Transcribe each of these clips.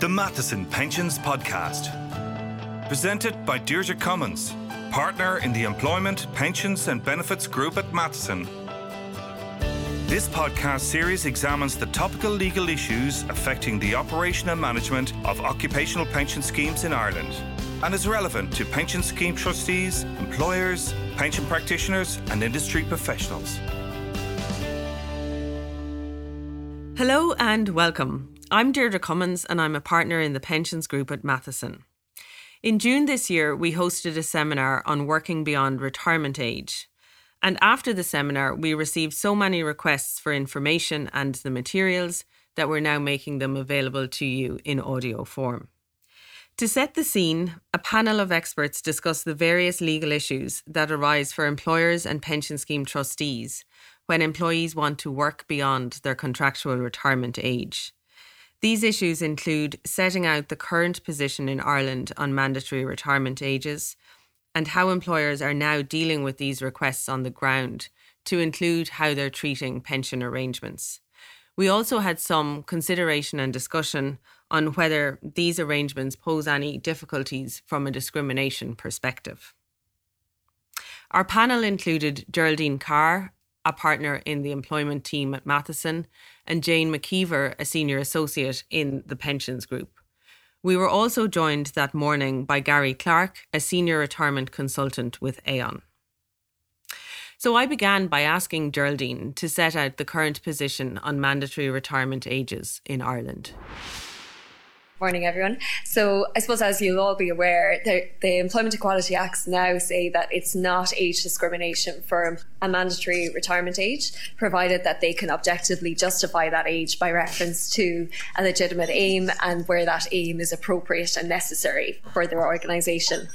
The Matheson Pensions Podcast. Presented by Deirdre Cummins, partner in the Employment, Pensions and Benefits Group at Matheson. This podcast series examines the topical legal issues affecting the operation and management of occupational pension schemes in Ireland and is relevant to pension scheme trustees, employers, pension practitioners, and industry professionals. Hello and welcome. I'm Deirdre Cummins and I'm a partner in the Pensions Group at Matheson. In June this year, we hosted a seminar on working beyond retirement age. And after the seminar, we received so many requests for information and the materials that we're now making them available to you in audio form. To set the scene, a panel of experts discuss the various legal issues that arise for employers and pension scheme trustees when employees want to work beyond their contractual retirement age. These issues include setting out the current position in Ireland on mandatory retirement ages and how employers are now dealing with these requests on the ground to include how they're treating pension arrangements. We also had some consideration and discussion on whether these arrangements pose any difficulties from a discrimination perspective. Our panel included Geraldine Carr, a partner in the employment team at Matheson, and Jane McKeever, a senior associate in the pensions group. We were also joined that morning by Gary Clark, a senior retirement consultant with Aon. So I began by asking Geraldine to set out the current position on mandatory retirement ages in Ireland. Morning, everyone. So, I suppose, as you'll all be aware, the, the, Employment Equality Acts now say that it's not age discrimination for a mandatory retirement age, provided that they can objectively justify that age by reference to a legitimate aim and where that aim is appropriate and necessary for their organisation.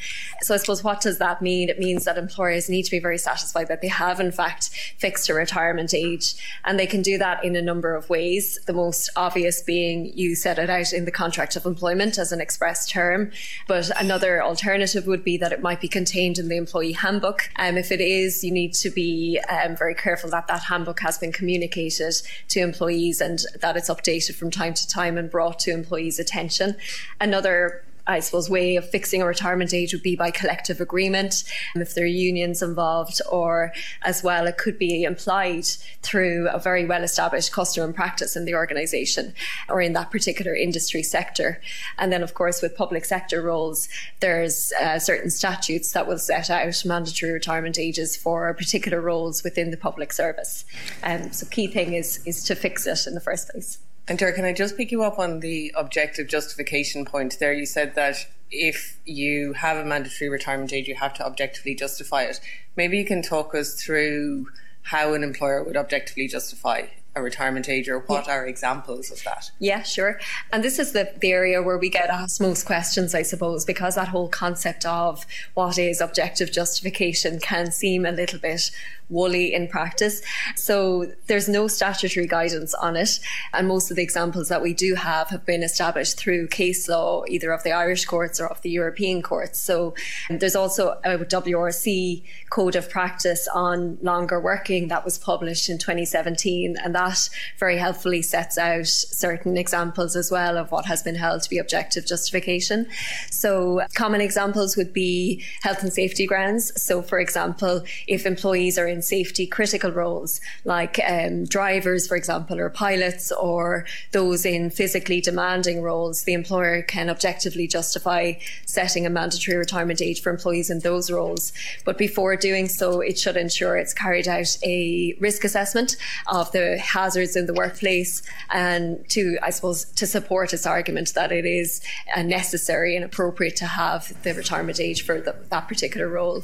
So, I suppose, what does that mean? It means that employers need to be very satisfied that they have, in fact, fixed a retirement age, and they can do that in a number of ways. The most obvious being you set it out in the contract of employment as an express term. But another alternative would be that it might be contained in the employee handbook. Um, if it is, you need to be um, very careful that that handbook has been communicated to employees and that it's updated from time to time and brought to employees' attention. Another I suppose, way of fixing a retirement age would be by collective agreement, if there are unions involved, or as well, it could be implied through a very well established custom and practice in the organisation or in that particular industry sector. And then, of course, with public sector roles, there's uh, certain statutes that will set out mandatory retirement ages for particular roles within the public service. Um, so, key thing is is to fix it in the first place. And Derek, can I just pick you up on the objective justification point there? You said that if you have a mandatory retirement age, you have to objectively justify it. Maybe you can talk us through how an employer would objectively justify a retirement age or what yeah. are examples of that? Yeah, sure. And this is the, the area where we get asked most questions, I suppose, because that whole concept of what is objective justification can seem a little bit woolly in practice. So there's no statutory guidance on it. And most of the examples that we do have have been established through case law, either of the Irish courts or of the European courts. So there's also a WRC code of practice on longer working that was published in 2017. And that very helpfully sets out certain examples as well of what has been held to be objective justification. So common examples would be health and safety grounds. So for example, if employees are in safety critical roles like um, drivers, for example, or pilots, or those in physically demanding roles, the employer can objectively justify setting a mandatory retirement age for employees in those roles. But before doing so, it should ensure it's carried out a risk assessment of the hazards in the workplace and to, I suppose, to support its argument that it is uh, necessary and appropriate to have the retirement age for the, that particular role.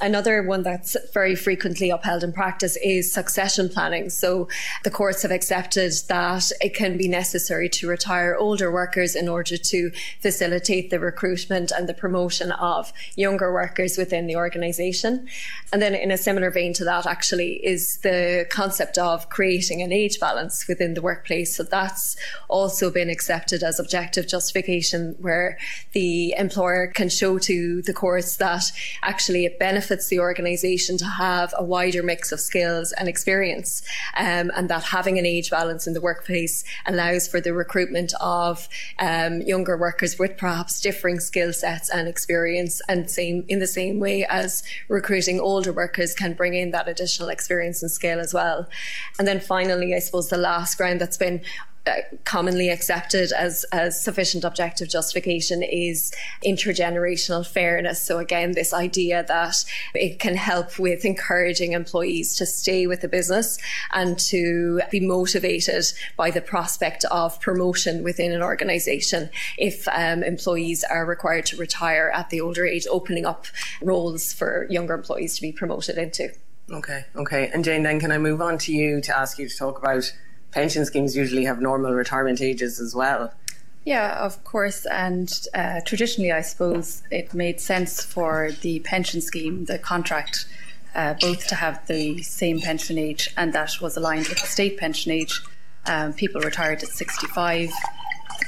Another one that's very frequently upheld in practice is succession planning. So the courts have accepted that it can be necessary to retire older workers in order to facilitate the recruitment and the promotion of younger workers within the organisation. And then, in a similar vein to that, actually, is the concept of creating an age balance within the workplace. So that's also been accepted as objective justification, where the employer can show to the courts that actually it benefits the organisation to have a wider mix of skills and experience, um, and that having an age balance in the workplace allows for the recruitment of um, younger workers with perhaps differing skill sets and experience, and same in the same way as recruiting older workers can bring in that additional experience and skill as well. And then finally, I suppose the last ground that's been commonly accepted as, as sufficient objective justification is intergenerational fairness. So again, this idea that it can help with encouraging employees to stay with the business and to be motivated by the prospect of promotion within an organization if um, employees are required to retire at the older age, opening up roles for younger employees to be promoted into. Okay, okay. And Jane, then can I move on to you to ask you to talk about pension schemes usually have normal retirement ages as well. Yeah, of course. And uh, traditionally, I suppose it made sense for the pension scheme, the contract, uh, both to have the same pension age, and that was aligned with the state pension age. Um, people retired at 65.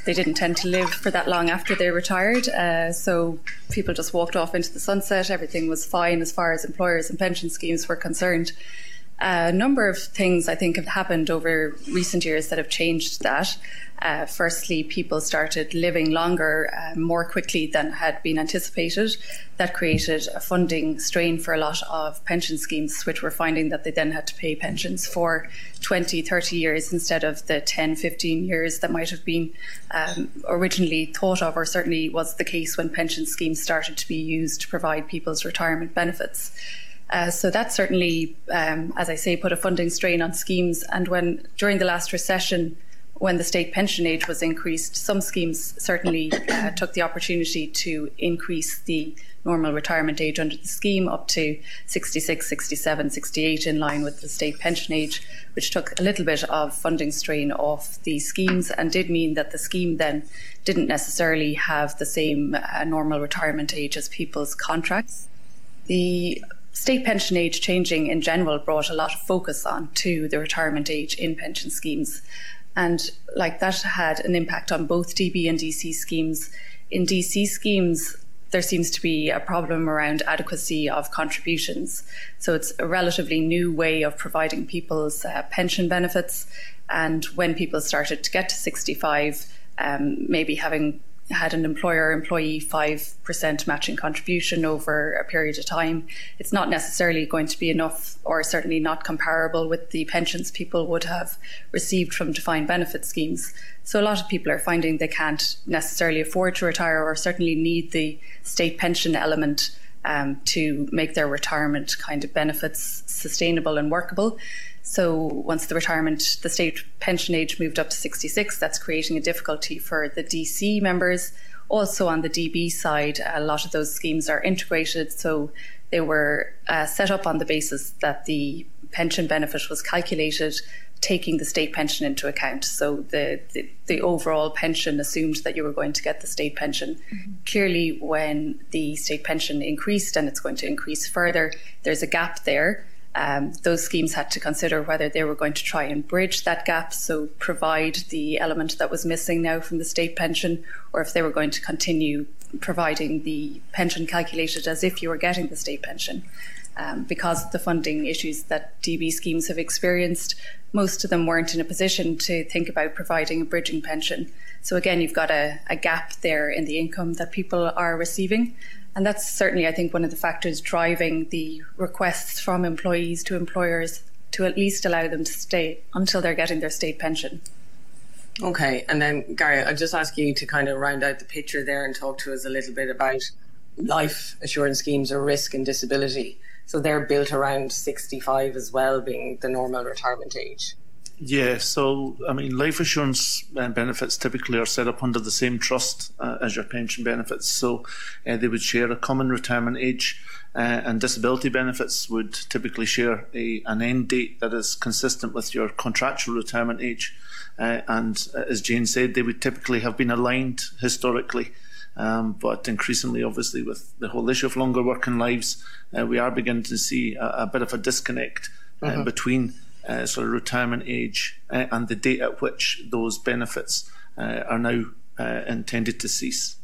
They didn't tend to live for that long after they retired, uh, so people just walked off into the sunset. Everything was fine as far as employers and pension schemes were concerned a number of things I think have happened over recent years that have changed that. Uh, firstly, people started living longer uh, more quickly than had been anticipated. That created a funding strain for a lot of pension schemes, which were finding that they then had to pay pensions for 20, 30 years instead of the 10, 15 years that might have been um, originally thought of, or certainly was the case when pension schemes started to be used to provide people's retirement benefits. Uh, so that certainly, um, as I say, put a funding strain on schemes. And when during the last recession, when the state pension age was increased, some schemes certainly uh, took the opportunity to increase the normal retirement age under the scheme up to 66, 67, 68, in line with the state pension age, which took a little bit of funding strain off the schemes and did mean that the scheme then didn't necessarily have the same uh, normal retirement age as people's contracts. The state pension age changing in general brought a lot of focus on to the retirement age in pension schemes. And like that had an impact on both DB and DC schemes. In DC schemes, there seems to be a problem around adequacy of contributions. So it's a relatively new way of providing people's uh, pension benefits. And when people started to get to 65, um, maybe having had an employer employee 5% matching contribution over a period of time, it's not necessarily going to be enough or certainly not comparable with the pensions people would have received from defined benefit schemes. So a lot of people are finding they can't necessarily afford to retire or certainly need the state pension element um, to make their retirement kind of benefits sustainable and workable. So once the retirement, the state pension age moved up to 66, that's creating a difficulty for the DC members. Also on the DB side, a lot of those schemes are integrated, so they were uh, set up on the basis that the pension benefit was calculated taking the state pension into account. So the, the, the, overall pension assumed that you were going to get the state pension. Mm-hmm. Clearly, when the state pension increased and it's going to increase further, there's a gap there um, those schemes had to consider whether they were going to try and bridge that gap, so provide the element that was missing now from the state pension, or if they were going to continue providing the pension calculated as if you were getting the state pension. Um, because of the funding issues that DB schemes have experienced, most of them weren't in a position to think about providing a bridging pension. So, again, you've got a, a gap there in the income that people are receiving. And that's certainly, I think, one of the factors driving the requests from employees to employers to at least allow them to stay until they're getting their state pension. Okay, and then Gary, I'll just ask you to kind of round out the picture there and talk to us a little bit about life assurance schemes or risk and disability. So they're built around 65 as well, being the normal retirement age. Yeah, so I mean, life assurance uh, benefits typically are set up under the same trust uh, as your pension benefits, so uh, they would share a common retirement age, uh, and disability benefits would typically share a, an end date that is consistent with your contractual retirement age. Uh, and uh, as Jane said, they would typically have been aligned historically. Um, but increasingly, obviously, with the whole issue of longer working lives, we are beginning to see a, a bit of a disconnect mm-hmm. between uh, sort of retirement age uh, and the date at which those benefits uh, are now uh, intended to cease.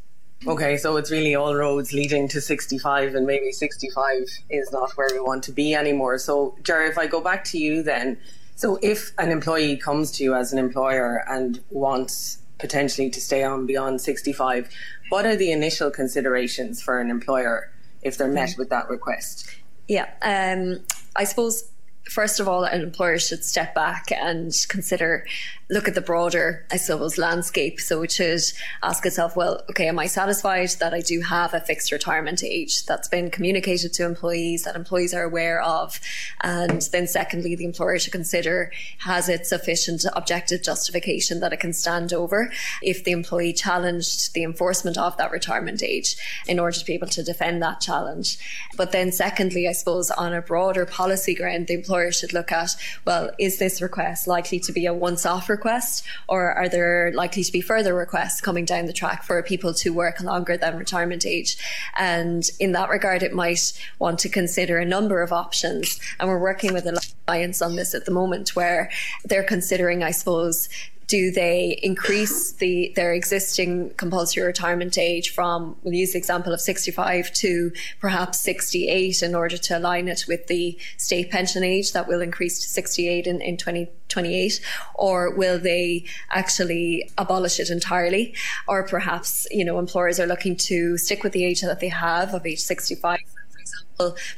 Okay, so it's really all roads leading to 65, and maybe 65 is not where we want to be anymore. So, Jerry, if I go back to you then, so if an employee comes to you as an employer and wants potentially to stay on beyond 65, what are the initial considerations for an employer if they're met with that request? Yeah, um, I suppose first of all, an employer should step back and consider, look at the broader, I suppose, landscape. So it should ask itself, well, okay, am I satisfied that I do have a fixed retirement age that's been communicated to employees, that employees are aware of? And then secondly, the employer should consider, has it sufficient objective justification that it can stand over if the employee challenged the enforcement of that retirement age in order to be able to defend that challenge? But then secondly, I suppose on a broader policy ground, the employer employer should look at well, is this request likely to be a once off request, or are there likely to be further requests coming down the track for people to work longer than retirement age? And in that regard, it might want to consider a number of options. And we're working with a lot on this at the moment where they're considering, I suppose, do they increase the their existing compulsory retirement age from we'll use the example of 65 to perhaps 68 in order to align it with the state pension age that will increase to 68 in, in 2028 or will they actually abolish it entirely? Or perhaps you know employers are looking to stick with the age that they have of age 65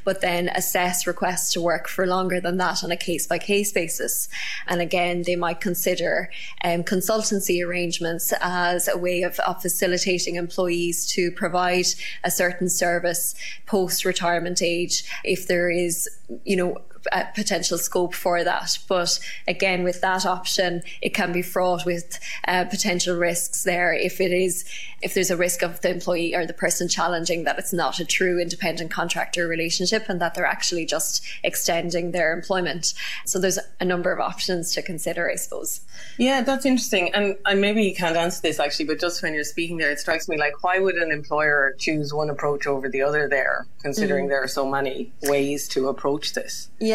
but then assess requests to work for longer than that on a case by case basis. And again, they might consider um, consultancy arrangements as a way of, of facilitating employees to provide a certain service post retirement age if there is, you know, uh, potential scope for that. But again, with that option, it can be fraught with uh, potential risks there if it is if there's a risk of the employee or the person challenging that it's not a true independent contractor relationship and that they're actually just extending their employment. So there's a number of options to consider, I suppose. Yeah, that's interesting. And, and maybe you can't answer this actually, but just when you're speaking there, it strikes me like why would an employer choose one approach over the other there, considering mm. there are so many ways to approach this? Yeah.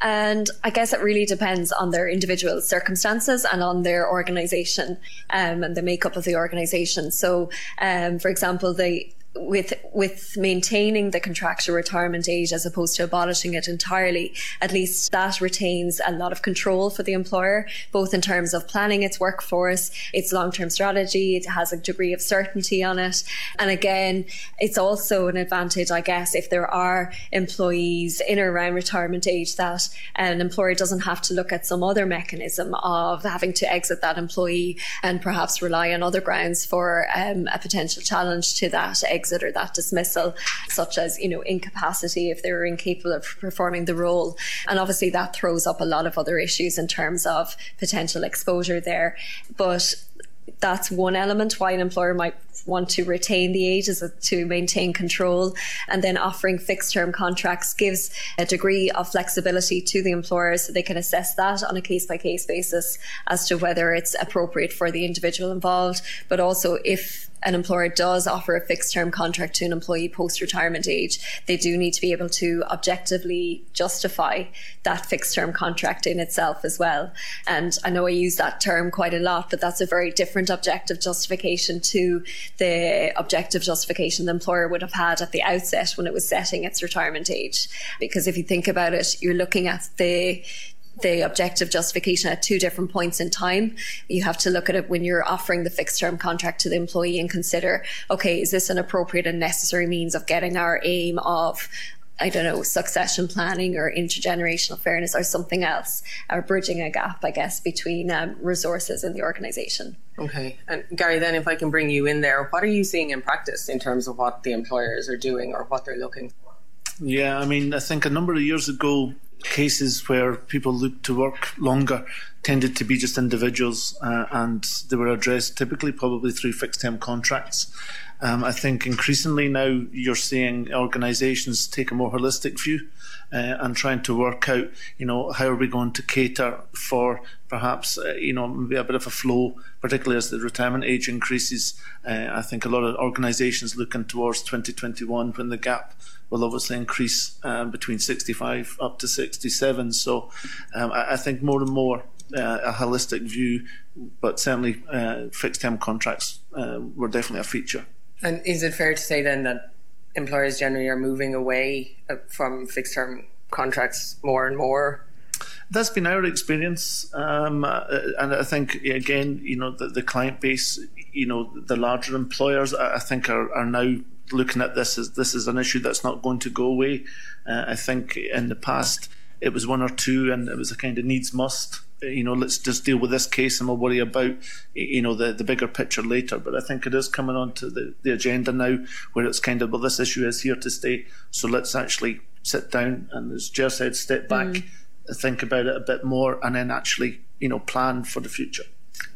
And I guess it really depends on their individual circumstances and on their organization um, and the makeup of the organization. So, um, for example, the with with maintaining the contractual retirement age as opposed to abolishing it entirely, at least that retains a lot of control for the employer, both in terms of planning its workforce, its long term strategy, it has a degree of certainty on it. And again, it's also an advantage, I guess, if there are employees in or around retirement age that an employer doesn't have to look at some other mechanism of having to exit that employee and perhaps rely on other grounds for um, a potential challenge to that exit exit or that dismissal, such as, you know, incapacity if they were incapable of performing the role. And obviously that throws up a lot of other issues in terms of potential exposure there. But that's one element why an employer might want to retain the age is to maintain control and then offering fixed term contracts gives a degree of flexibility to the employer so they can assess that on a case by case basis as to whether it's appropriate for the individual involved but also if an employer does offer a fixed term contract to an employee post retirement age, they do need to be able to objectively justify that fixed term contract in itself as well. And I know I use that term quite a lot, but that's a very different objective justification to the objective justification the employer would have had at the outset when it was setting its retirement age. Because if you think about it, you're looking at the the objective justification at two different points in time. You have to look at it when you're offering the fixed term contract to the employee and consider, okay, is this an appropriate and necessary means of getting our aim of I don't know, succession planning or intergenerational fairness or something else, or bridging a gap, I guess, between um, resources in the organisation. Okay. And Gary, then if I can bring you in there, what are you seeing in practice in terms of what the employers are doing or what they're looking for? Yeah, I mean, I think a number of years ago, cases where people looked to work longer tended to be just individuals uh, and they were addressed typically probably through fixed term contracts. Um, I think increasingly now you're seeing organisations take a more holistic view uh, and trying to work out, you know, how are we going to cater for perhaps, uh, you know, maybe a bit of a flow, particularly as the retirement age increases. Uh, I think a lot of organisations looking towards 2021 when the gap will obviously increase um, between 65 up to 67. So um, I, I, think more and more uh, a holistic view, but certainly uh, fixed term contracts uh, were definitely a feature. And is it fair to say then that employers generally are moving away uh, from fixed term contracts more and more? That's been our experience, um, uh, and I think again, you know, the, the, client base, you know, the larger employers, I think are, are now looking at this as this is an issue that's not going to go away. Uh, I think in the past it was one or two, and it was a kind of needs must you know, let's just deal with this case and we'll worry about, you know, the, the bigger picture later. But I think it is coming onto the, the agenda now where it's kind of, well, this issue is here to stay. So let's actually sit down and, as Jer said, step back, mm. think about it a bit more and then actually, you know, plan for the future.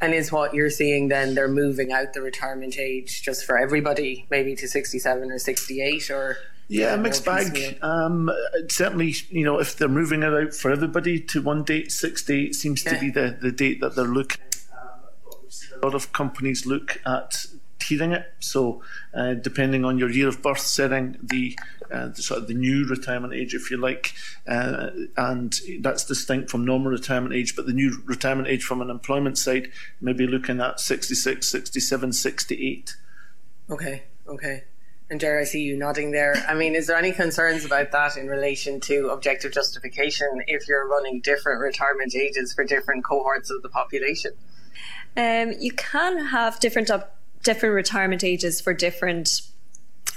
And is what you're seeing then they're moving out the retirement age just for everybody, maybe to 67 or 68 or? Yeah, mixed bag. Um, certainly, you know, if they're moving it out for everybody to one date, six date seems yeah. to be the, the date that they're looking. a lot of companies look at tiering it. So, uh, depending on your year of birth, setting the, uh, the, sort of the new retirement age, if you like, uh, and that's distinct from normal retirement age. But the new retirement age from an employment side, maybe looking at 66, 67, 68. Okay. Okay. And Jerry, I see you nodding there. I mean, is there any concerns about that in relation to objective justification if you're running different retirement ages for different cohorts of the population? Um, you can have different different retirement ages for different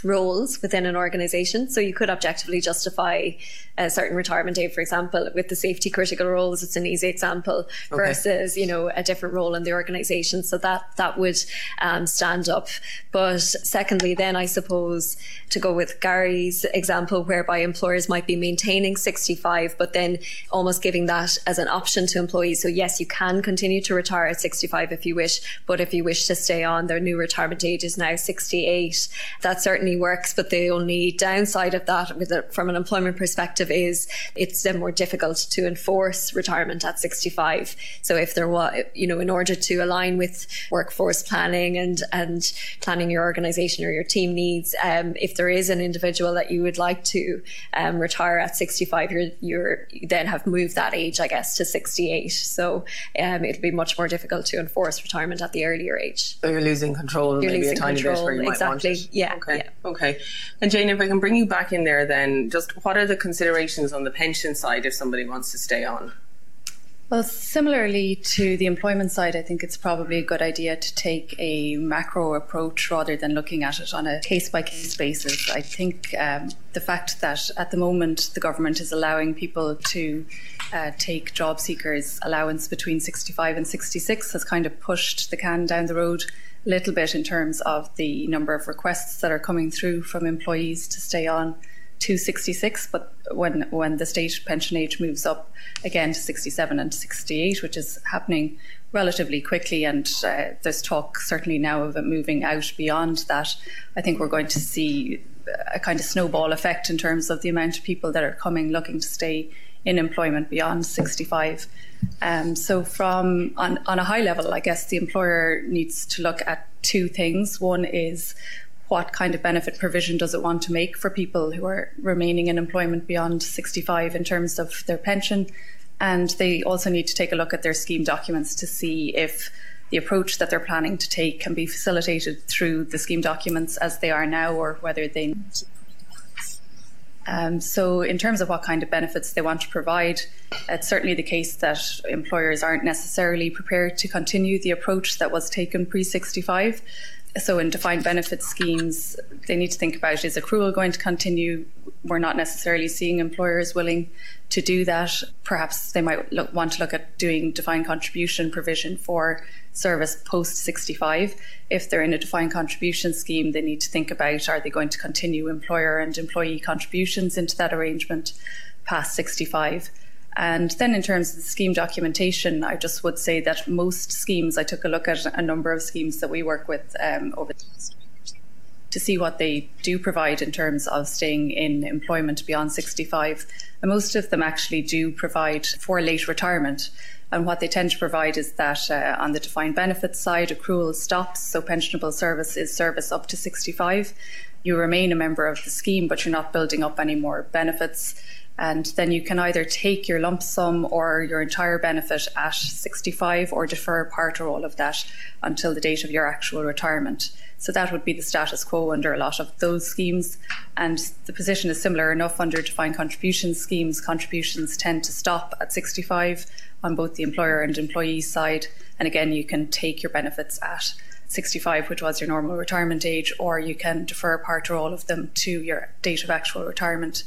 roles within an organization. So you could objectively justify a certain retirement age, for example, with the safety critical roles. It's an easy example okay. versus, you know, a different role in the organization. So that, that would um, stand up. But secondly, then I suppose to go with Gary's example, whereby employers might be maintaining 65, but then almost giving that as an option to employees. So yes, you can continue to retire at 65 if you wish, but if you wish to stay on, their new retirement age is now 68. That certainly certainly works, but the only downside of that a, from an employment perspective is it's then more difficult to enforce retirement at 65. So if there was, you know, in order to align with workforce planning and, and planning your organization or your team needs, um, if there is an individual that you would like to um, retire at 65, you're, you're, you then have moved that age, I guess, to 68. So um, it'll be much more difficult to enforce retirement at the earlier age. So you're losing control you're maybe losing a tiny control, bit where you exactly. might want it. Yeah. Okay. Yeah. Okay. And Jane, if I can bring you back in there, then just what are the considerations on the pension side if somebody wants to stay on? Well, similarly to the employment side, I think it's probably a good idea to take a macro approach rather than looking at it on a case by case basis. I think um, the fact that at the moment the government is allowing people to uh, take job seekers' allowance between 65 and 66 has kind of pushed the can down the road little bit in terms of the number of requests that are coming through from employees to stay on to 66 but when when the state pension age moves up again to 67 and 68 which is happening relatively quickly and uh, there's talk certainly now of it moving out beyond that i think we're going to see a kind of snowball effect in terms of the amount of people that are coming looking to stay in employment beyond 65 um, so, from on, on a high level, I guess the employer needs to look at two things. One is what kind of benefit provision does it want to make for people who are remaining in employment beyond 65 in terms of their pension? And they also need to take a look at their scheme documents to see if the approach that they're planning to take can be facilitated through the scheme documents as they are now or whether they um, so, in terms of what kind of benefits they want to provide, it's certainly the case that employers aren't necessarily prepared to continue the approach that was taken pre 65. So, in defined benefit schemes, they need to think about is accrual going to continue? We're not necessarily seeing employers willing to do that. Perhaps they might look, want to look at doing defined contribution provision for service post 65. If they're in a defined contribution scheme, they need to think about are they going to continue employer and employee contributions into that arrangement past 65. And then, in terms of the scheme documentation, I just would say that most schemes, I took a look at a number of schemes that we work with um, over the last to see what they do provide in terms of staying in employment beyond 65. And most of them actually do provide for late retirement. And what they tend to provide is that uh, on the defined benefits side, accrual stops, so pensionable service is service up to 65. You remain a member of the scheme, but you're not building up any more benefits. And then you can either take your lump sum or your entire benefit at 65 or defer part or all of that until the date of your actual retirement. So that would be the status quo under a lot of those schemes. And the position is similar enough under defined contribution schemes. Contributions tend to stop at 65 on both the employer and employee side. And again, you can take your benefits at 65, which was your normal retirement age, or you can defer part or all of them to your date of actual retirement.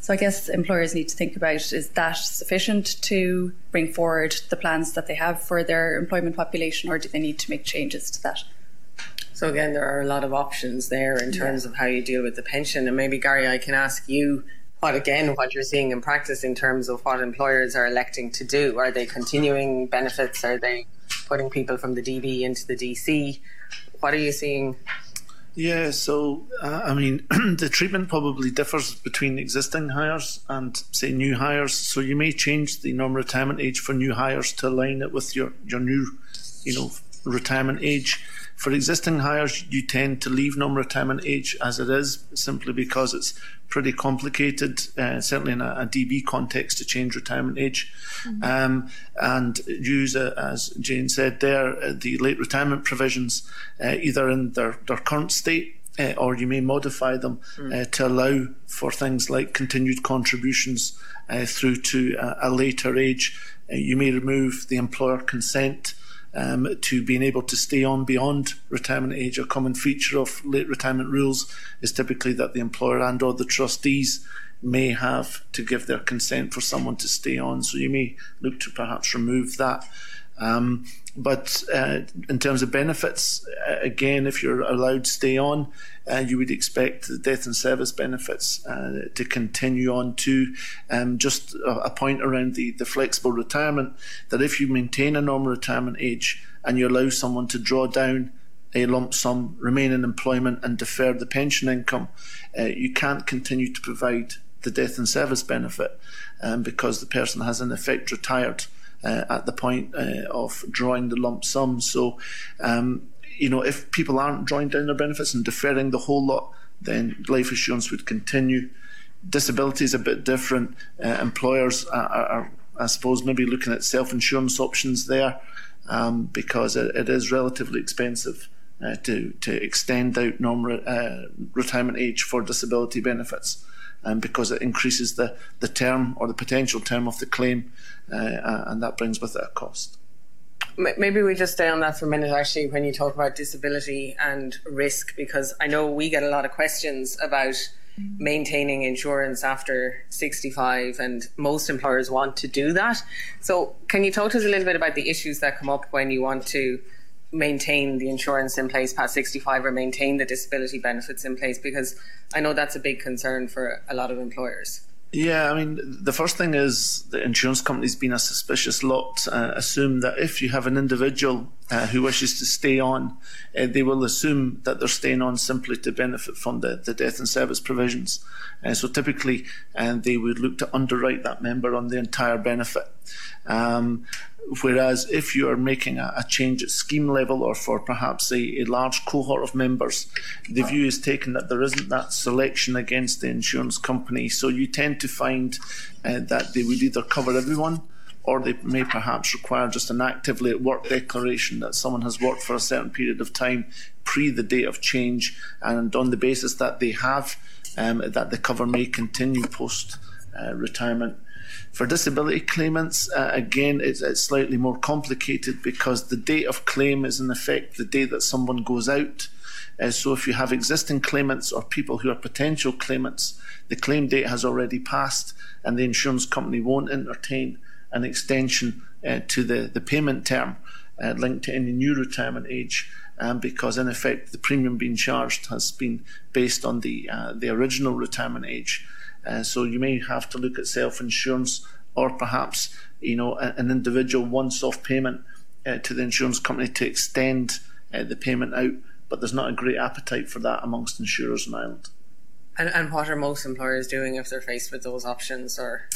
So I guess employers need to think about is that sufficient to bring forward the plans that they have for their employment population, or do they need to make changes to that? So again, there are a lot of options there in terms yeah. of how you deal with the pension. And maybe Gary, I can ask you what again what you're seeing in practice in terms of what employers are electing to do. Are they continuing benefits? Are they putting people from the DB into the DC? What are you seeing? Yeah, so uh, I mean, the treatment probably differs between existing hires and say new hires. So you may change the normal retirement age for new hires to align it with your your new, you know, retirement age. For existing hires, you tend to leave normal retirement age as it is, simply because it's pretty complicated, uh, certainly in a, a, DB context, to change retirement age. Mm-hmm. Um, and use, uh, as Jane said there, uh, the late retirement provisions, uh, either in their, their current state uh, or you may modify them mm. uh, to allow for things like continued contributions uh, through to a, a later age. you may remove the employer consent um, to being able to stay on beyond retirement age. A common feature of late retirement rules is typically that the employer and or the trustees may have to give their consent for someone to stay on. So you may look to perhaps remove that. Um, but uh, in terms of benefits, uh, again, if you're allowed to stay on, uh, you would expect the death and service benefits uh, to continue on to um, just a, point around the, the flexible retirement that if you maintain a normal retirement age and you allow someone to draw down a lump sum, remain in employment, and defer the pension income, uh, you can't continue to provide the death and service benefit um, because the person has in effect retired uh, at the point uh, of drawing the lump sum. So, um, you know, if people aren't drawing down their benefits and deferring the whole lot, then life assurance would continue. Disability is a bit different. Uh, employers are, are, I suppose, maybe looking at self insurance options there um, because it, it is relatively expensive. Uh, to to extend out normal uh, retirement age for disability benefits um, because it increases the, the term or the potential term of the claim, uh, uh, and that brings with it a cost. Maybe we just stay on that for a minute, actually, when you talk about disability and risk, because I know we get a lot of questions about maintaining insurance after 65, and most employers want to do that. So, can you talk to us a little bit about the issues that come up when you want to maintain the insurance in place past 65 or maintain the disability benefits in place because I know that's a big concern for a lot of employers. Yeah, I mean, the first thing is the insurance companies being a suspicious lot uh, assume that if you have an individual uh, who wishes to stay on, uh, they will assume that they're staying on simply to benefit from the, the death and service provisions. Uh, so typically, uh, they would look to underwrite that member on the entire benefit. Um, Whereas if you are making a, a, change at scheme level or for perhaps a, a, large cohort of members, the view is taken that there isn't that selection against the insurance company. So you tend to find uh, that they would either cover everyone or they may perhaps require just an actively at work declaration that someone has worked for a certain period of time pre the date of change and on the basis that they have, um, that the cover may continue post uh, retirement. For disability claimants, uh, again, it's, it's, slightly more complicated because the date of claim is in effect the day that someone goes out. Uh, so if you have existing claimants or people who are potential claimants, the claim date has already passed and the insurance company won't entertain an extension uh, to the, the payment term uh, linked to any new retirement age. Um, because in effect the premium being charged has been based on the uh, the original retirement age. Uh, so you may have to look at self-insurance or perhaps you know an individual once-off payment uh, to the insurance company to extend the payment out but there's not a great appetite for that amongst insurers in Ireland. And, and what are most employers doing if they're faced with those options, or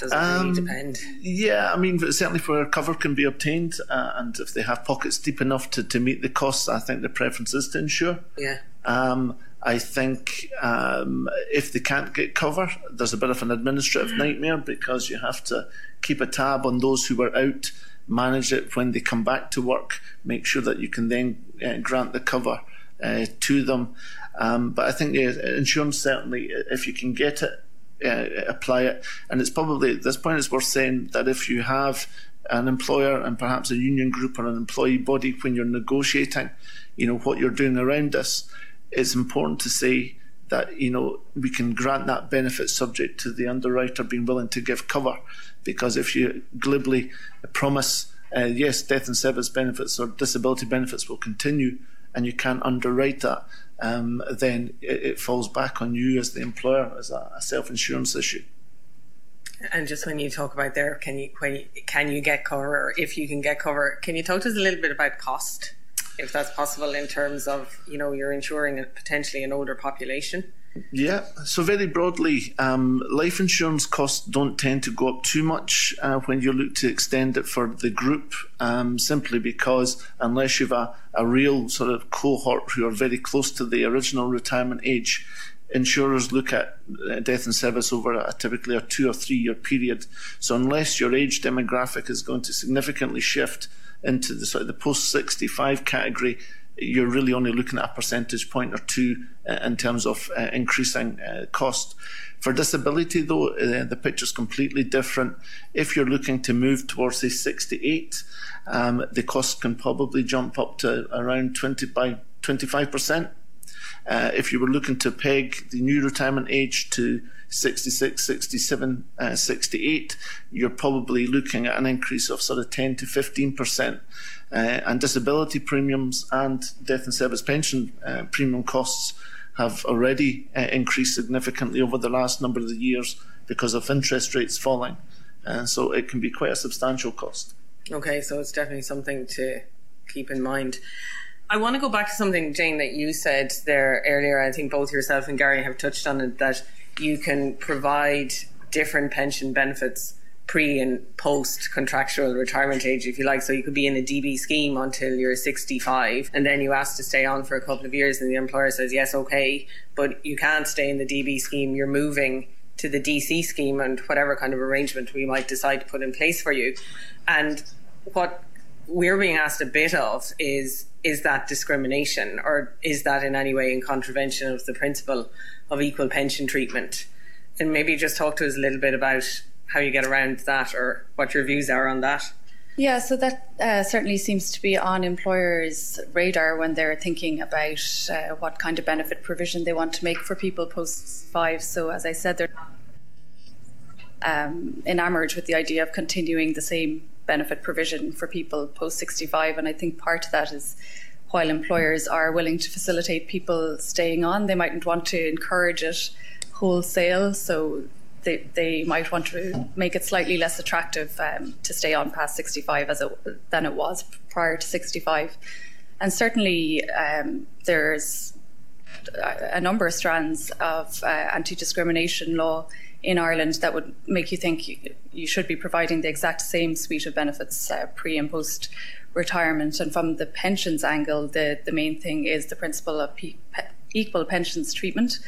does it really um, depend? Yeah, I mean, certainly where cover can be obtained, uh, and if they have pockets deep enough to, to meet the costs, I think the preference is to insure. Yeah. Um, I think um, if they can't get cover, there's a bit of an administrative mm-hmm. nightmare because you have to keep a tab on those who are out, manage it when they come back to work, make sure that you can then uh, grant the cover uh, to them. Um, but I think insurance certainly, if you can get it, uh, apply it. And it's probably at this point it's worth saying that if you have an employer and perhaps a union group or an employee body when you're negotiating, you know what you're doing around this, it's important to say that you know we can grant that benefit subject to the underwriter being willing to give cover, because if you glibly promise uh, yes, death and service benefits or disability benefits will continue, and you can't underwrite that, um, then it, it, falls back on you as the employer as a, a self insurance issue. And just when you talk about there, can you when you, can you get cover, or if you can get cover, can you talk to us a little bit about cost, if that's possible, in terms of you know you're insuring potentially an older population. Yeah, so very broadly, um, life insurance costs don't tend to go up too much uh, when you look to extend it for the group, um, simply because unless you've a, a real sort of cohort who are very close to the original retirement age, insurers look at uh, death and service over a, typically a two or three year period. So unless your age demographic is going to significantly shift into the sort of the post 65 category, you're really only looking at a percentage point or two uh, in terms of uh, increasing uh, cost. For disability, though, uh, the picture is completely different. If you're looking to move towards, say, 68, um, the cost can probably jump up to around 20 by 25%. Uh, if you were looking to peg the new retirement age to 66, 67, uh, 68, you're probably looking at an increase of sort of 10 to 15%. Uh, and disability premiums and death and service pension uh, premium costs have already uh, increased significantly over the last number of years because of interest rates falling. And so it can be quite a substantial cost. Okay, so it's definitely something to keep in mind. I want to go back to something, Jane, that you said there earlier. I think both yourself and Gary have touched on it that you can provide different pension benefits pre and post contractual retirement age, if you like. So you could be in a DB scheme until you're 65, and then you ask to stay on for a couple of years, and the employer says, Yes, okay, but you can't stay in the DB scheme. You're moving to the DC scheme and whatever kind of arrangement we might decide to put in place for you. And what we're being asked a bit of is is that discrimination or is that in any way in contravention of the principle of equal pension treatment? And maybe just talk to us a little bit about how you get around that or what your views are on that. Yeah, so that uh, certainly seems to be on employers' radar when they're thinking about uh, what kind of benefit provision they want to make for people post five. So, as I said, they're um, enamored with the idea of continuing the same benefit provision for people post 65. And I think part of that is while employers are willing to facilitate people staying on, they mightn't want to encourage it wholesale. So they, they might want to make it slightly less attractive um, to stay on past 65 as it, than it was prior to 65. And certainly um, there's a number of strands of uh, anti discrimination law in Ireland that would make you think you, you, should be providing the exact same suite of benefits uh, pre and post retirement. And from the pensions angle, the, the main thing is the principle of equal pensions treatment.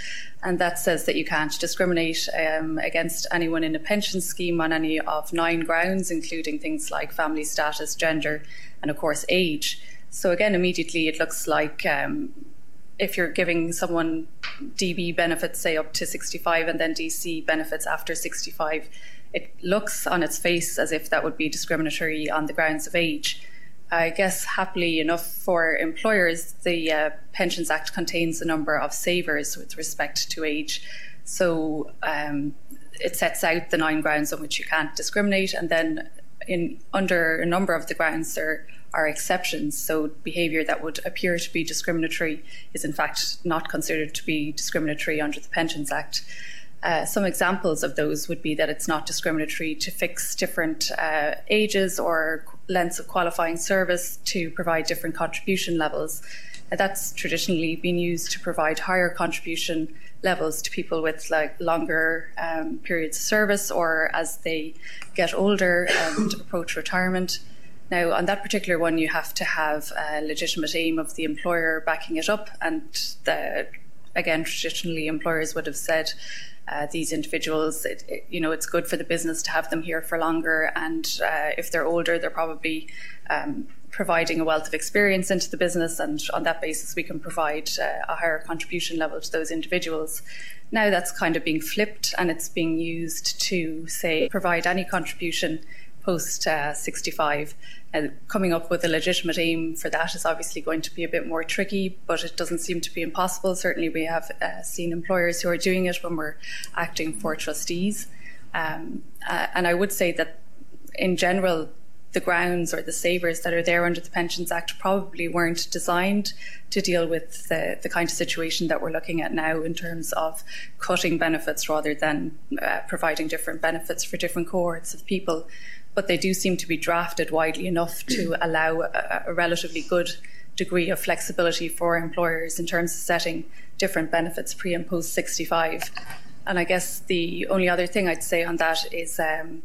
And that says that you can't discriminate um, against anyone in a pension scheme on any of nine grounds, including things like family status, gender, and of course, age. So, again, immediately it looks like um, if you're giving someone DB benefits, say up to 65, and then DC benefits after 65, it looks on its face as if that would be discriminatory on the grounds of age. I guess happily enough for employers, the uh, Pensions Act contains a number of savers with respect to age. So um, it sets out the nine grounds on which you can't discriminate, and then in under a number of the grounds there are exceptions. So, behaviour that would appear to be discriminatory is in fact not considered to be discriminatory under the Pensions Act. Uh, some examples of those would be that it's not discriminatory to fix different uh, ages or lengths of qualifying service to provide different contribution levels. that's traditionally been used to provide higher contribution levels to people with like longer um, periods of service or as they get older and approach retirement. Now, on that particular one, you have to have a legitimate aim of the employer backing it up, and the, again, traditionally employers would have said uh, these individuals, it, it, you know, it's good for the business to have them here for longer. And uh, if they're older, they're probably um, providing a wealth of experience into the business. And on that basis, we can provide uh, a higher contribution level to those individuals. Now that's kind of being flipped and it's being used to, say, provide any contribution post uh, 65. Uh, coming up with a legitimate aim for that is obviously going to be a bit more tricky, but it doesn't seem to be impossible. Certainly, we have uh, seen employers who are doing it when we're acting for trustees. Um, uh, and I would say that in general, the grounds or the savers that are there under the Pensions Act probably weren't designed to deal with the, the kind of situation that we're looking at now in terms of cutting benefits rather than uh, providing different benefits for different cohorts of people but they do seem to be drafted widely enough to allow a, a relatively good degree of flexibility for employers in terms of setting different benefits pre and post 65. And I guess the only other thing I'd say on that is um,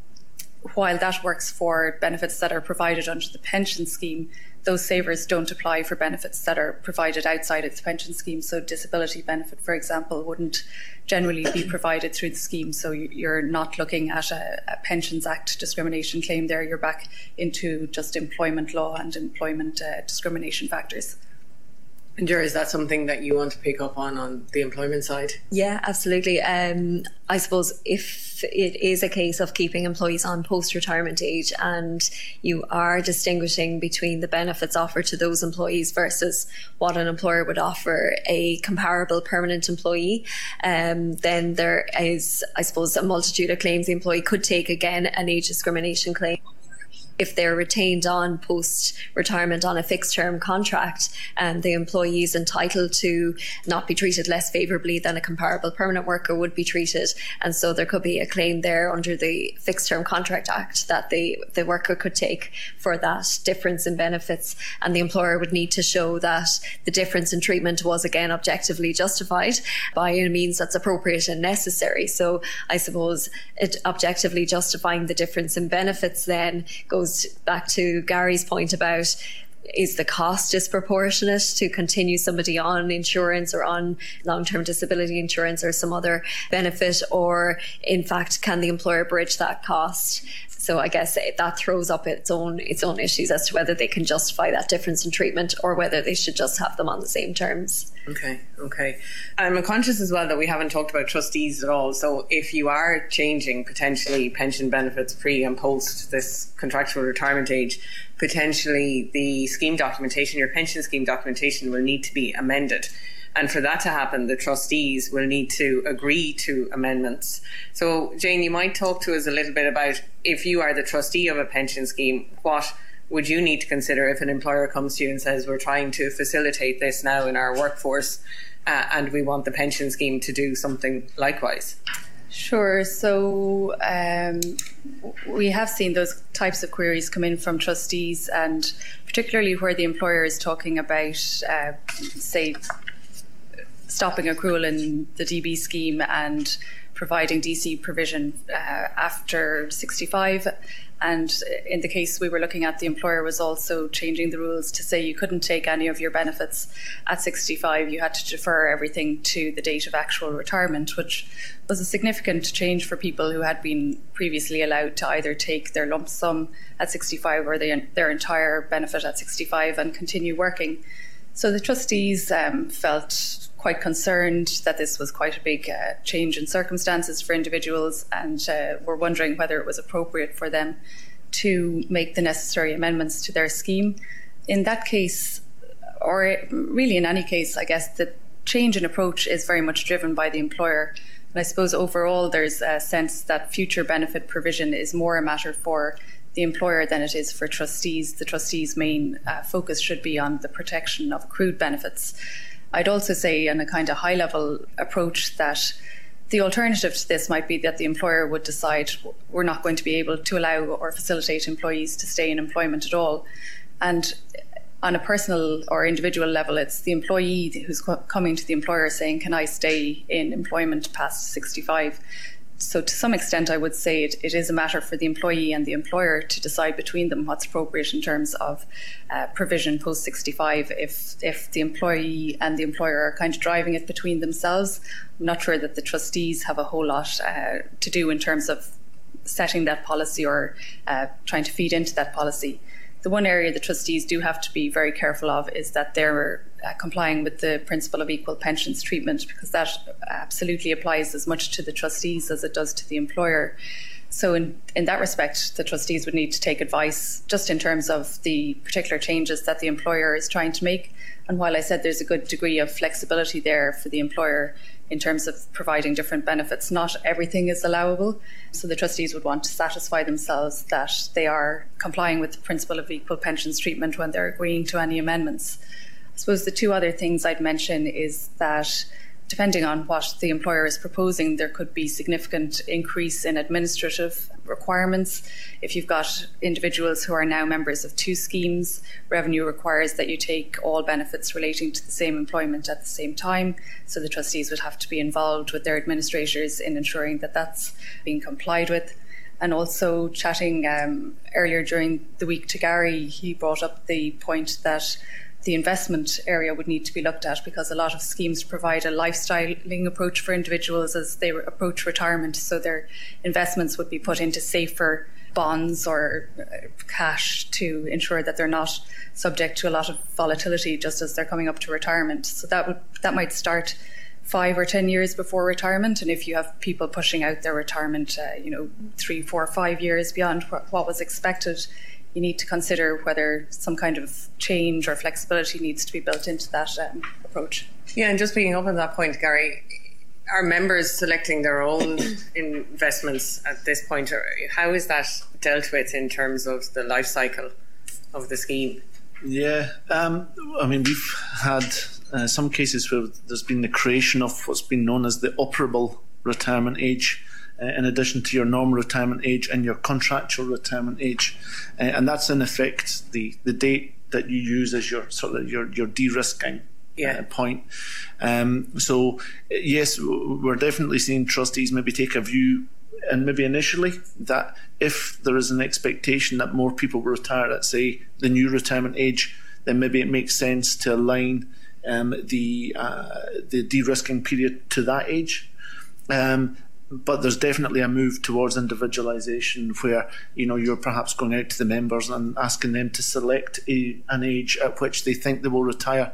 while that works for benefits that are provided under the pension scheme, those savers don't apply for benefits that are provided outside its pension scheme. So, disability benefit, for example, wouldn't generally be provided through the scheme. So, you're not looking at a, a Pensions Act discrimination claim there. You're back into just employment law and employment uh, discrimination factors. And Jer, is that something that you want to pick up on on the employment side? Yeah, absolutely. Um, I suppose if it is a case of keeping employees on post-retirement age and you are distinguishing between the benefits offered to those employees versus what an employer would offer a comparable permanent employee, um, then there is, I suppose, a multitude of claims the employee could take again an age discrimination claim if they're retained on post retirement on a fixed term contract, and the employee is entitled to not be treated less favourably than a comparable permanent worker would be treated. And so there could be a claim there under the Fixed Term Contract Act that the, the worker could take for that difference in benefits. And the employer would need to show that the difference in treatment was again objectively justified by means that's appropriate and necessary. So I suppose it objectively justifying the difference in benefits then goes goes back to Gary's point about is the cost disproportionate to continue somebody on insurance or on long term disability insurance or some other benefit? Or, in fact, can the employer bridge that cost? So I guess that throws up its own its own issues as to whether they can justify that difference in treatment or whether they should just have them on the same terms. Okay, okay. I'm conscious as well that we haven't talked about trustees at all. So if you are changing potentially pension benefits pre and post this contractual retirement age, potentially the scheme documentation, your pension scheme documentation will need to be amended. And for that to happen, the trustees will need to agree to amendments. So, Jane, you might talk to us a little bit about if you are the trustee of a pension scheme, what would you need to consider if an employer comes to you and says, We're trying to facilitate this now in our workforce uh, and we want the pension scheme to do something likewise? Sure. So um, we have seen those types of queries come in from trustees, and particularly where the employer is talking about, uh, say, stopping accrual in the DB scheme and providing DC provision uh, after 65. And in the case we were looking at, the employer was also changing the rules to say you couldn't take any of your benefits at 65. You had to defer everything to the date of actual retirement, which was a significant change for people who had been previously allowed to either take their lump sum at 65 or their, their entire benefit at 65 and continue working. So the trustees um, felt quite concerned that this was quite a big uh, change in circumstances for individuals and uh, were wondering whether it was appropriate for them to make the necessary amendments to their scheme. In that case, or really in any case, I guess the change in approach is very much driven by the employer. And I suppose overall there's a sense that future benefit provision is more a matter for the employer than it is for trustees. The trustees' main uh, focus should be on the protection of accrued benefits. I'd also say, in a kind of high level approach, that The alternative to this might be that the employer would decide we're not going to be able to allow or facilitate employees to stay in employment at all. And on a personal or individual level, it's the employee who's co- coming to the employer saying, Can I stay in employment past 65? So, to some extent, I would say it, it is a matter for the employee and the employer to decide between them what's appropriate in terms of uh, provision post 65. If, if the employee and the employer are kind of driving it between themselves, I'm not sure that the trustees have a whole lot uh, to do in terms of setting that policy or uh, trying to feed into that policy the one area the trustees do have to be very careful of is that they're uh, complying with the principle of equal pensions treatment because that absolutely applies as much to the trustees as it does to the employer. So, in, in that respect, the trustees would need to take advice just in terms of the particular changes that the employer is trying to make. And while I said there's a good degree of flexibility there for the employer, in terms of providing different benefits. Not everything is allowable, so the trustees would want to satisfy themselves that they are complying with the principle of equal pensions treatment when they're agreeing to any amendments. I suppose the two other things I'd mention is that depending on what the employer is proposing, there could be significant increase in administrative requirements. If you've got individuals who are now members of two schemes, revenue requires that you take all benefits relating to the same employment at the same time. So the trustees would have to be involved with their administrators in ensuring that that's being complied with. And also, chatting um, earlier during the week to Gary, he brought up the point that the investment area would need to be looked at because a lot of schemes provide a lifestyling approach for individuals as they approach retirement. So their investments would be put into safer bonds or uh, cash to ensure that they're not subject to a lot of volatility just as they're coming up to retirement. So that would that might start five or ten years before retirement, and if you have people pushing out their retirement, uh, you know, three, four, five years beyond what was expected, you need to consider whether some kind of change or flexibility needs to be built into that um, approach. Yeah, and just being up on that point, Gary, are members selecting their own investments at this point? Or how is that dealt with in terms of the life cycle of the scheme? Yeah, um, I mean, we've had uh, some cases where there's been the creation of what's been known as the operable retirement age uh, in addition to your normal retirement age and your contractual retirement age, uh, and that's in effect the the date that you use as your sort of your your de-risking yeah. Uh, point. Um, so yes, we're definitely seeing trustees maybe take a view, and maybe initially that if there is an expectation that more people will retire at say the new retirement age, then maybe it makes sense to align um, the uh, the de-risking period to that age. Um, but there's definitely a move towards individualization where you know you're perhaps going out to the members and asking them to select a, an age at which they think they will retire.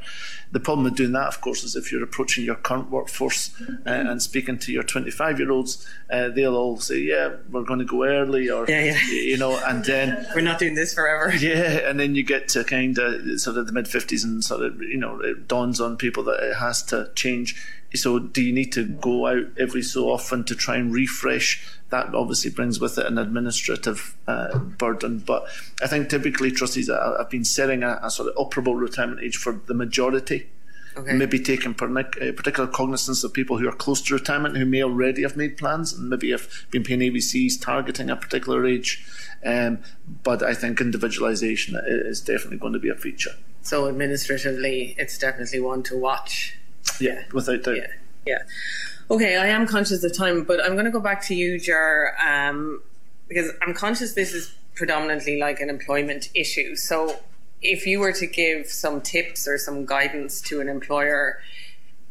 The problem with doing that, of course, is if you're approaching your current workforce uh, and speaking to your 25 year olds, uh, they'll all say, "Yeah, we're going to go early," or yeah, yeah. you know, and then we're not doing this forever. Yeah, and then you get to kind of sort of the mid 50s, and sort of you know it dawns on people that it has to change so do you need to go out every so often to try and refresh? That obviously brings with it an administrative uh, burden. But I think typically trustees have been setting a, a, sort of operable retirement age for the majority. Okay. Maybe taking uh, particular cognizance of people who are close to retirement who may already have made plans and maybe have been paying AVCs targeting a particular age. Um, but I think individualisation is definitely going to be a feature. So administratively, it's definitely one to watch yeah, without doubt. Yeah, yeah. Okay, I am conscious of time, but I'm going to go back to you, Jar, um, because I'm conscious this is predominantly like an employment issue. So, if you were to give some tips or some guidance to an employer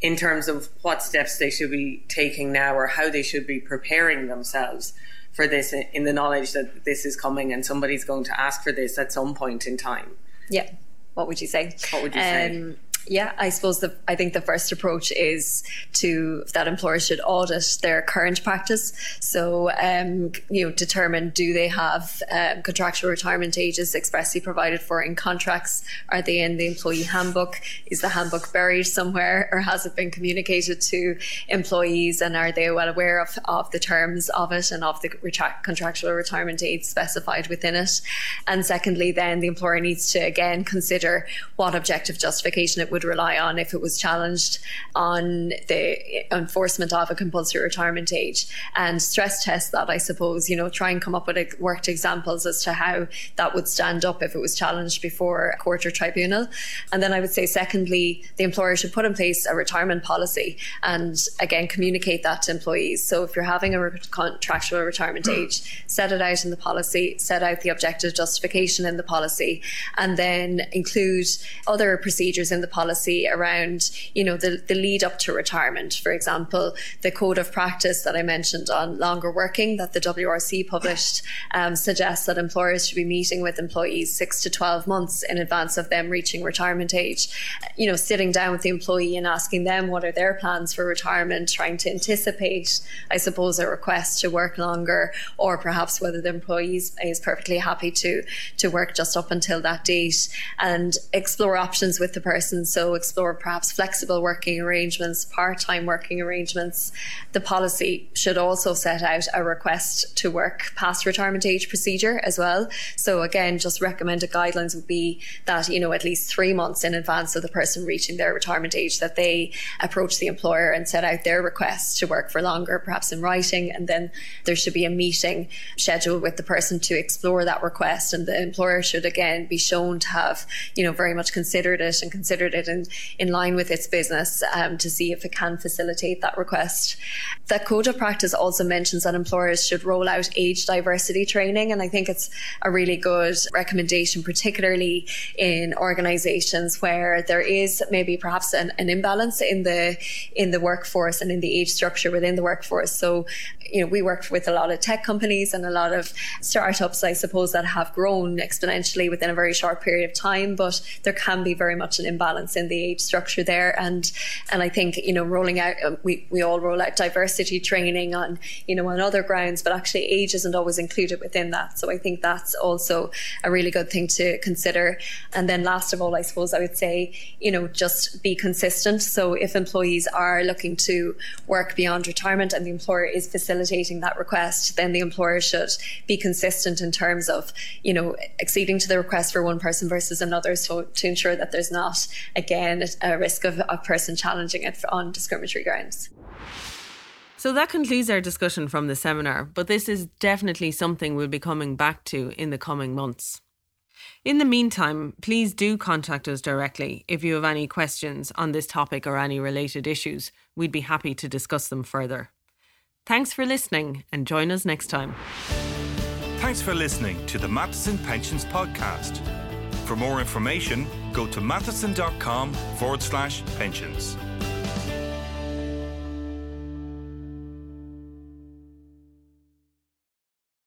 in terms of what steps they should be taking now or how they should be preparing themselves for this in the knowledge that this is coming and somebody's going to ask for this at some point in time. Yeah. What would you say? What would you um, say? Yeah, I suppose the I think the first approach is to that employer should audit their current practice. So um, you know, determine do they have um, contractual retirement ages expressly provided for in contracts? Are they in the employee handbook? Is the handbook buried somewhere, or has it been communicated to employees? And are they well aware of, of the terms of it and of the retra- contractual retirement age specified within it? And secondly, then the employer needs to again consider what objective justification it it would rely on if it was challenged on the enforcement of a compulsory retirement age and stress test that, I suppose, you know, try and come up with worked examples as to how that would stand up if it was challenged before a court or tribunal. And then I would say, secondly, the employer should put in place a retirement policy and again communicate that to employees. So if you're having a contractual retirement hmm. age, set it out in the policy, set out the objective justification in the policy, and then include other procedures in the policy around, you know, the, the lead up to retirement. For example, the code of practice that I mentioned on longer working that the WRC published um, suggests that employers should be meeting with employees six to 12 months in advance of them reaching retirement age. You know, sitting down with the employee and asking them what are their plans for retirement, trying to anticipate, I suppose, a request to work longer, or perhaps whether the employee is perfectly happy to, to work just up until that date and explore options with the person. So, explore perhaps flexible working arrangements, part time working arrangements. The policy should also set out a request to work past retirement age procedure as well. So, again, just recommended guidelines would be that, you know, at least three months in advance of the person reaching their retirement age, that they approach the employer and set out their request to work for longer, perhaps in writing. And then there should be a meeting scheduled with the person to explore that request. And the employer should, again, be shown to have, you know, very much considered it and considered it in, in line with its business um, to see if it can facilitate that request. The code of practice also mentions that employers should roll out age diversity training. And I think it's a really good recommendation, particularly in organizations where there is maybe perhaps an, an imbalance in the in the workforce and in the age structure within the workforce. So you know, we work with a lot of tech companies and a lot of startups, I suppose, that have grown exponentially within a very short period of time. But there can be very much an imbalance in the age structure there. And and I think you know, rolling out, uh, we we all roll out diversity training on you know on other grounds, but actually age isn't always included within that. So I think that's also a really good thing to consider. And then last of all, I suppose I would say you know just be consistent. So if employees are looking to work beyond retirement and the employer is facilitating facilitating that request, then the employer should be consistent in terms of, you know, acceding to the request for one person versus another, so to ensure that there's not, again, a risk of a person challenging it on discriminatory grounds. So that concludes our discussion from the seminar, but this is definitely something we'll be coming back to in the coming months. In the meantime, please do contact us directly if you have any questions on this topic or any related issues. We'd be happy to discuss them further. Thanks for listening and join us next time. Thanks for listening to the Matheson Pensions Podcast. For more information, go to matheson.com forward slash pensions.